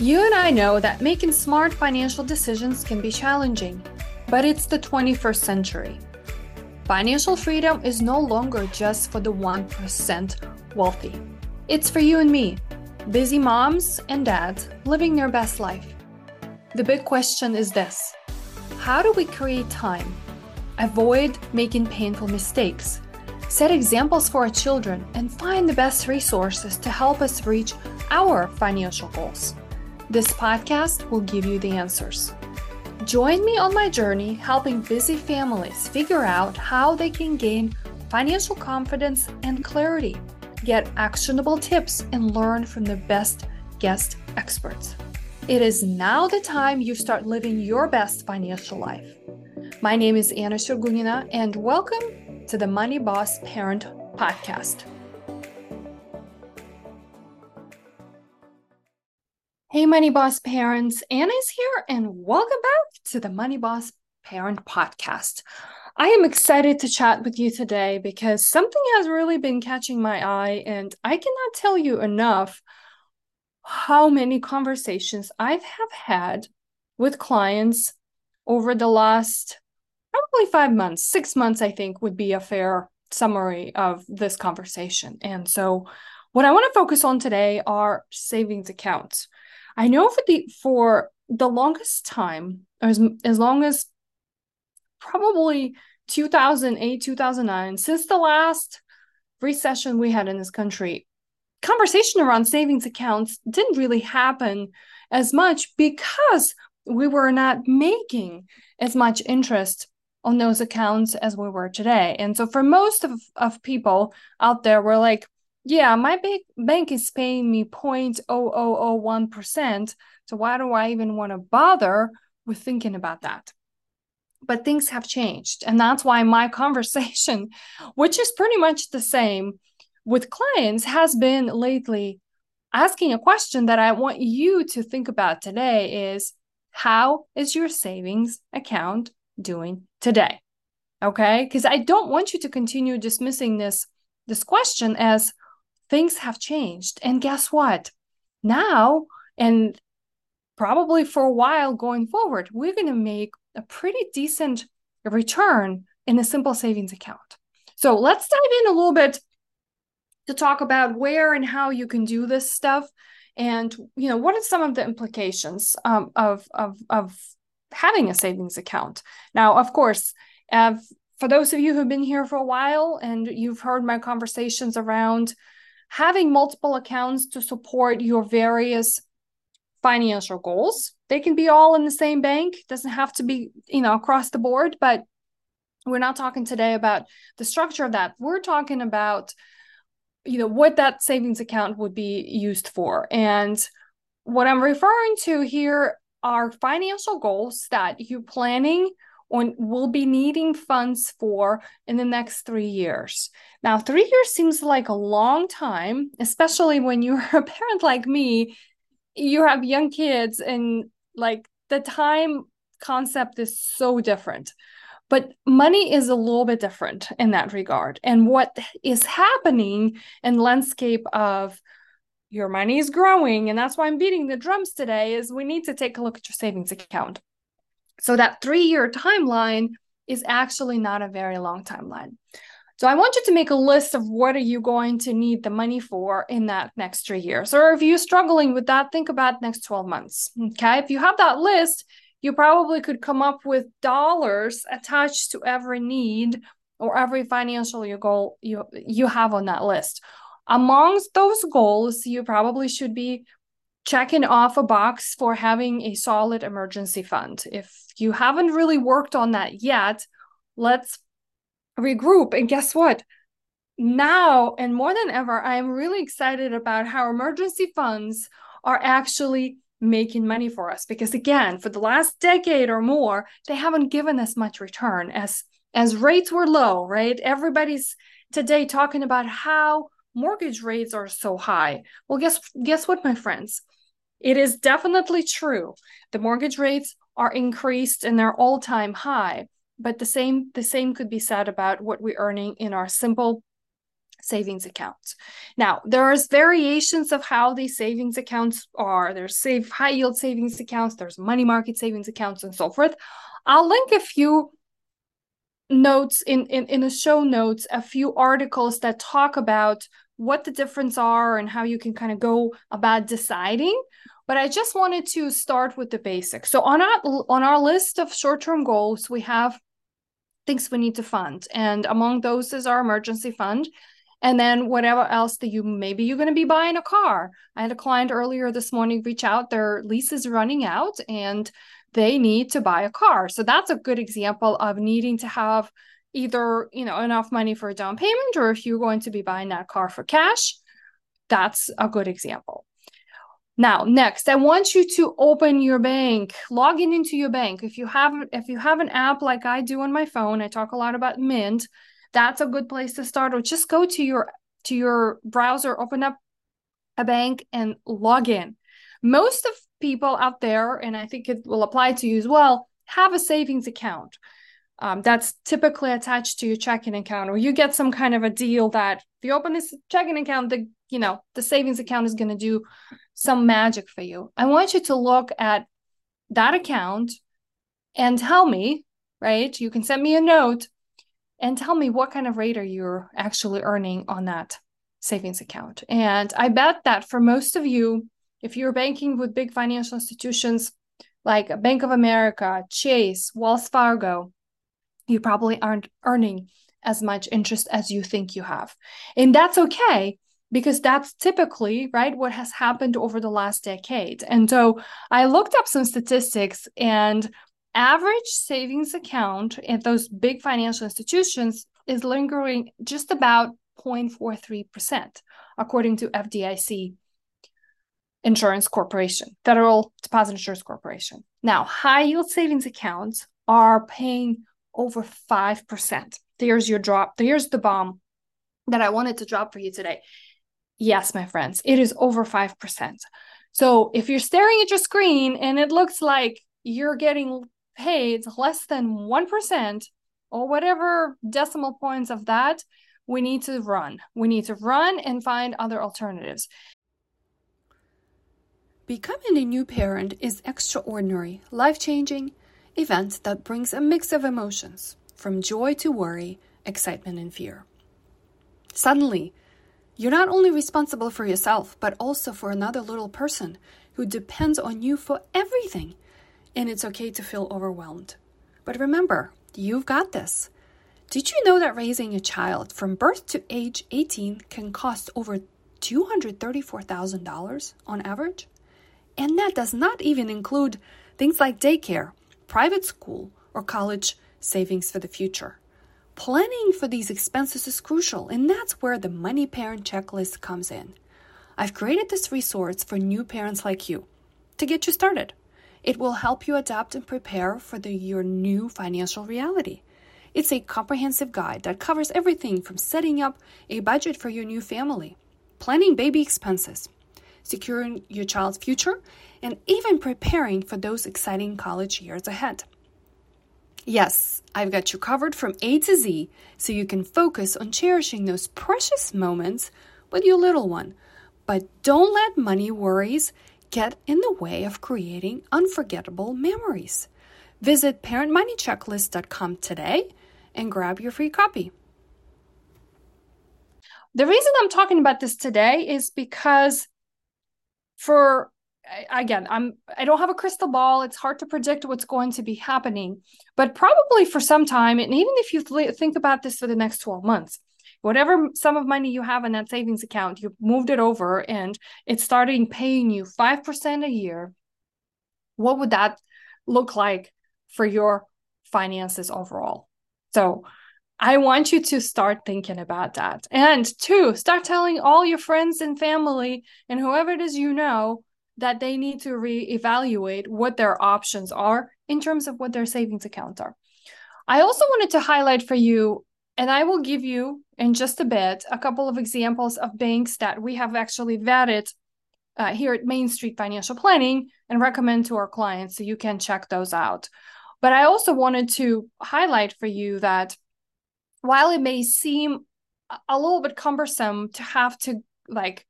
You and I know that making smart financial decisions can be challenging, but it's the 21st century. Financial freedom is no longer just for the 1% wealthy. It's for you and me, busy moms and dads living their best life. The big question is this How do we create time, avoid making painful mistakes, set examples for our children, and find the best resources to help us reach our financial goals? This podcast will give you the answers. Join me on my journey helping busy families figure out how they can gain financial confidence and clarity, get actionable tips, and learn from the best guest experts. It is now the time you start living your best financial life. My name is Anna Sergunina, and welcome to the Money Boss Parent Podcast. Hey, Money Boss parents, Anna's here, and welcome back to the Money Boss Parent Podcast. I am excited to chat with you today because something has really been catching my eye, and I cannot tell you enough how many conversations I have had with clients over the last probably five months, six months, I think would be a fair summary of this conversation. And so, what I want to focus on today are savings accounts. I know for the for the longest time, as as long as probably 2008, 2009, since the last recession we had in this country, conversation around savings accounts didn't really happen as much because we were not making as much interest on those accounts as we were today. And so for most of, of people out there, we're like, yeah, my big bank is paying me 0.0001%. So why do I even want to bother with thinking about that? But things have changed. And that's why my conversation, which is pretty much the same with clients, has been lately asking a question that I want you to think about today is how is your savings account doing today? Okay? Because I don't want you to continue dismissing this this question as things have changed. And guess what? Now, and probably for a while going forward, we're going to make a pretty decent return in a simple savings account. So let's dive in a little bit to talk about where and how you can do this stuff and you know what are some of the implications um, of, of of having a savings account now of course for those of you who've been here for a while and you've heard my conversations around having multiple accounts to support your various financial goals. They can be all in the same bank, doesn't have to be, you know, across the board, but we're not talking today about the structure of that. We're talking about you know what that savings account would be used for. And what I'm referring to here are financial goals that you're planning on will be needing funds for in the next three years. Now, three years seems like a long time, especially when you're a parent like me. You have young kids, and like the time concept is so different. But money is a little bit different in that regard. And what is happening in landscape of your money is growing, and that's why I'm beating the drums today, is we need to take a look at your savings account. So that three year timeline is actually not a very long timeline. So I want you to make a list of what are you going to need the money for in that next three years. Or if you're struggling with that, think about next 12 months. Okay. If you have that list, you probably could come up with dollars attached to every need or every financial you goal you you have on that list. Amongst those goals, you probably should be checking off a box for having a solid emergency fund. If you haven't really worked on that yet, let's regroup. And guess what? Now and more than ever, I am really excited about how emergency funds are actually making money for us because again for the last decade or more they haven't given us much return as as rates were low right everybody's today talking about how mortgage rates are so high well guess guess what my friends it is definitely true. The mortgage rates are increased and they're all-time high, but the same the same could be said about what we're earning in our simple savings accounts. Now, there's variations of how these savings accounts are. There's save high yield savings accounts, there's money market savings accounts and so forth. I'll link a few notes in, in in the show notes a few articles that talk about what the difference are and how you can kind of go about deciding but i just wanted to start with the basics. So on our on our list of short-term goals we have things we need to fund and among those is our emergency fund and then whatever else that you maybe you're going to be buying a car. I had a client earlier this morning reach out their lease is running out and they need to buy a car. So that's a good example of needing to have either you know enough money for a down payment or if you're going to be buying that car for cash that's a good example. Now next i want you to open your bank log in into your bank. If you have if you have an app like i do on my phone i talk a lot about mint that's a good place to start. Or just go to your to your browser open up a bank and log in. Most of people out there and i think it will apply to you as well have a savings account um, that's typically attached to your checking account or you get some kind of a deal that if you open this checking account the you know the savings account is going to do some magic for you i want you to look at that account and tell me right you can send me a note and tell me what kind of rate are you actually earning on that savings account. And I bet that for most of you, if you're banking with big financial institutions like Bank of America, Chase, Wells Fargo, you probably aren't earning as much interest as you think you have. And that's okay because that's typically right what has happened over the last decade. And so I looked up some statistics and average savings account at those big financial institutions is lingering just about 0.43%, according to FDIC Insurance Corporation, Federal Deposit Insurance Corporation. Now, high yield savings accounts are paying over 5%. There's your drop. There's the bomb that I wanted to drop for you today. Yes, my friends, it is over 5%. So if you're staring at your screen and it looks like you're getting paid less than 1% or whatever decimal points of that, we need to run. We need to run and find other alternatives. Becoming a new parent is extraordinary, life-changing event that brings a mix of emotions, from joy to worry, excitement and fear. Suddenly, you're not only responsible for yourself, but also for another little person who depends on you for everything and it's okay to feel overwhelmed. But remember, you've got this. Did you know that raising a child from birth to age 18 can cost over $234,000 on average? And that does not even include things like daycare, private school, or college savings for the future. Planning for these expenses is crucial, and that's where the Money Parent Checklist comes in. I've created this resource for new parents like you to get you started. It will help you adapt and prepare for the, your new financial reality. It's a comprehensive guide that covers everything from setting up a budget for your new family, planning baby expenses, securing your child's future, and even preparing for those exciting college years ahead. Yes, I've got you covered from A to Z so you can focus on cherishing those precious moments with your little one. But don't let money worries get in the way of creating unforgettable memories. Visit parentmoneychecklist.com today and grab your free copy. The reason I'm talking about this today is because for again, I'm I don't have a crystal ball. It's hard to predict what's going to be happening, but probably for some time and even if you think about this for the next 12 months, whatever sum of money you have in that savings account, you moved it over and it's starting paying you 5% a year. What would that look like for your finances overall? So, I want you to start thinking about that. And two, start telling all your friends and family and whoever it is you know that they need to reevaluate what their options are in terms of what their savings accounts are. I also wanted to highlight for you and I will give you in just a bit a couple of examples of banks that we have actually vetted uh, here at Main Street Financial Planning and recommend to our clients so you can check those out. But I also wanted to highlight for you that while it may seem a little bit cumbersome to have to like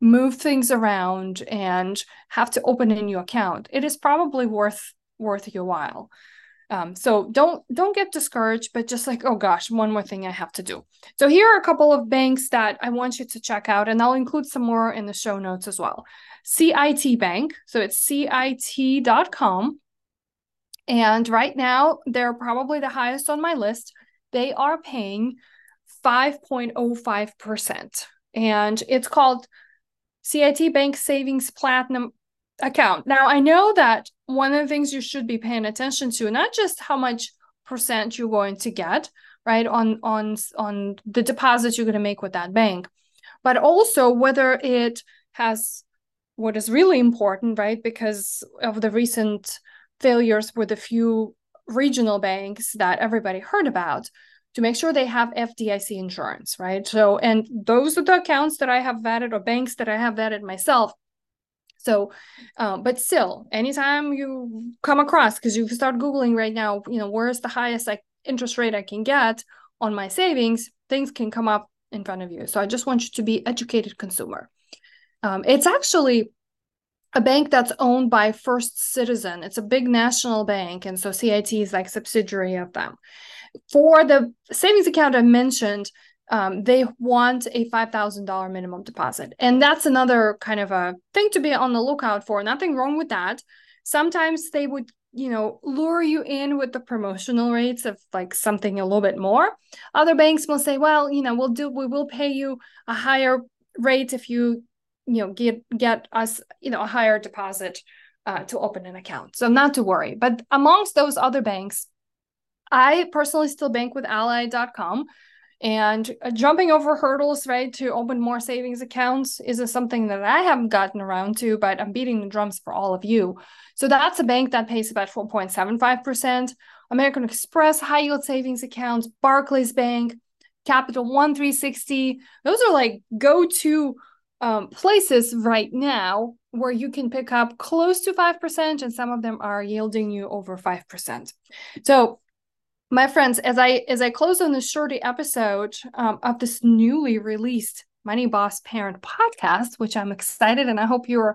move things around and have to open a new account it is probably worth worth your while. Um, so don't don't get discouraged but just like oh gosh one more thing i have to do. So here are a couple of banks that i want you to check out and i'll include some more in the show notes as well. Cit bank so it's cit.com and right now they're probably the highest on my list they are paying 5.05% and it's called CIT Bank Savings Platinum account. Now, I know that one of the things you should be paying attention to, not just how much percent you're going to get, right, on on on the deposits you're going to make with that bank, but also whether it has what is really important, right, because of the recent failures with a few regional banks that everybody heard about to make sure they have FDIC insurance, right? So, and those are the accounts that I have vetted or banks that I have vetted myself. So, um, but still, anytime you come across, because you start Googling right now, you know, where's the highest like interest rate I can get on my savings, things can come up in front of you. So I just want you to be educated consumer. Um, it's actually a bank that's owned by First Citizen. It's a big national bank, and so CIT is like subsidiary of them. For the savings account I mentioned, um, they want a $5,000 minimum deposit. And that's another kind of a thing to be on the lookout for. Nothing wrong with that. Sometimes they would, you know, lure you in with the promotional rates of like something a little bit more. Other banks will say, well, you know, we'll do, we will pay you a higher rate if you, you know, get, get us, you know, a higher deposit uh, to open an account. So not to worry. But amongst those other banks, I personally still bank with ally.com and uh, jumping over hurdles, right, to open more savings accounts isn't something that I haven't gotten around to, but I'm beating the drums for all of you. So that's a bank that pays about 4.75%. American Express high yield savings accounts, Barclays Bank, Capital One 360. Those are like go to um, places right now where you can pick up close to 5%, and some of them are yielding you over 5%. So my friends as i as i close on this shorty episode um, of this newly released money boss parent podcast which i'm excited and i hope you are,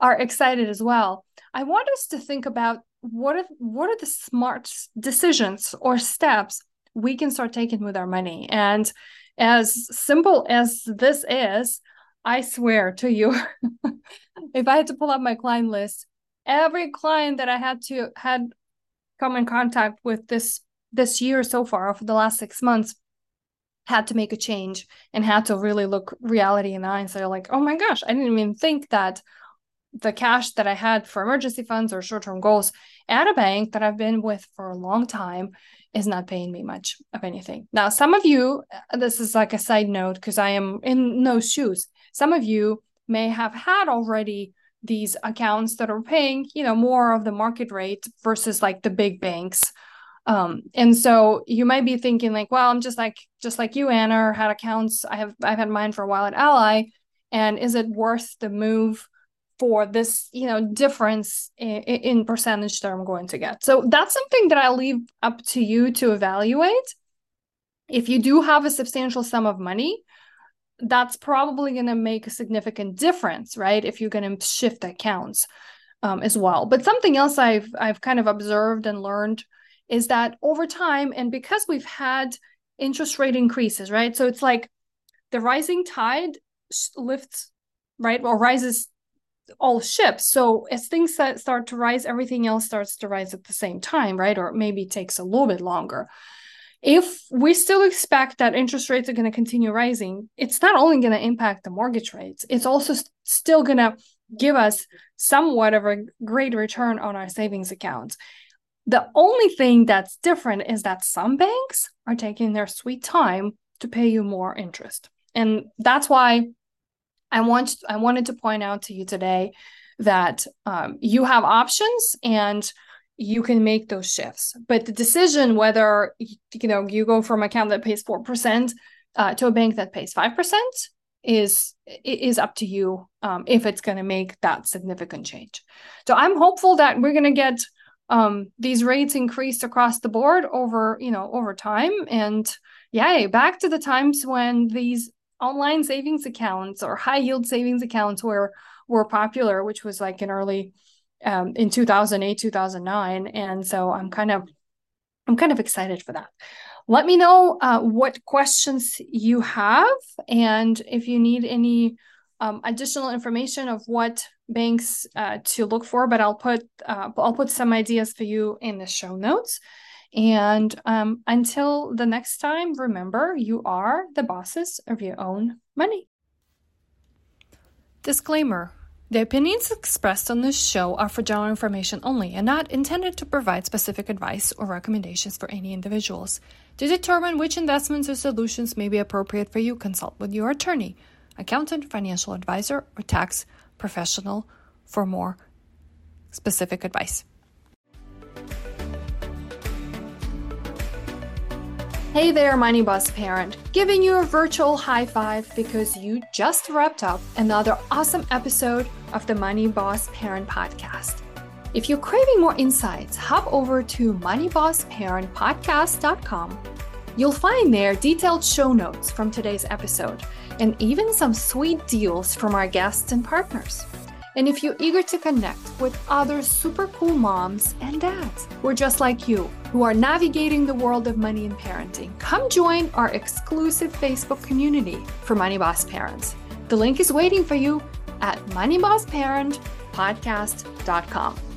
are excited as well i want us to think about what are what are the smart decisions or steps we can start taking with our money and as simple as this is i swear to you if i had to pull up my client list every client that i had to had come in contact with this this year so far, over the last six months, had to make a change and had to really look reality in the eye and say, like, oh my gosh, I didn't even think that the cash that I had for emergency funds or short term goals at a bank that I've been with for a long time is not paying me much of anything. Now, some of you, uh, this is like a side note because I am in those shoes. Some of you may have had already these accounts that are paying, you know, more of the market rate versus like the big banks um, and so you might be thinking like, well, I'm just like just like you, Anna, had accounts. I have I've had mine for a while at Ally, and is it worth the move for this, you know, difference in, in percentage that I'm going to get? So that's something that I leave up to you to evaluate. If you do have a substantial sum of money, that's probably going to make a significant difference, right? If you're going to shift accounts um, as well. But something else I've I've kind of observed and learned is that over time, and because we've had interest rate increases, right? So it's like the rising tide lifts, right, or rises all ships. So as things start to rise, everything else starts to rise at the same time, right? Or maybe takes a little bit longer. If we still expect that interest rates are going to continue rising, it's not only going to impact the mortgage rates, it's also st- still going to give us somewhat of a great return on our savings accounts. The only thing that's different is that some banks are taking their sweet time to pay you more interest. And that's why I want I wanted to point out to you today that um, you have options and you can make those shifts. But the decision whether you know you go from an account that pays four percent uh, to a bank that pays five percent is is up to you um, if it's going to make that significant change. So I'm hopeful that we're going to get um, these rates increased across the board over you know over time and yay, back to the times when these online savings accounts or high yield savings accounts were were popular, which was like in early um, in 2008, 2009. And so I'm kind of I'm kind of excited for that. Let me know uh, what questions you have, and if you need any um, additional information of what banks uh, to look for. But I'll put uh, I'll put some ideas for you in the show notes. And um, until the next time, remember you are the bosses of your own money. Disclaimer The opinions expressed on this show are for general information only and not intended to provide specific advice or recommendations for any individuals. To determine which investments or solutions may be appropriate for you, consult with your attorney, accountant, financial advisor, or tax professional for more specific advice. Hey there, Money Boss parent, giving you a virtual high five because you just wrapped up another awesome episode of the Money Boss Parent Podcast. If you're craving more insights, hop over to moneybossparentpodcast.com. You'll find there detailed show notes from today's episode and even some sweet deals from our guests and partners. And if you're eager to connect with other super cool moms and dads who are just like you, who are navigating the world of money and parenting, come join our exclusive Facebook community for Money Boss Parents. The link is waiting for you at moneybossparentpodcast.com.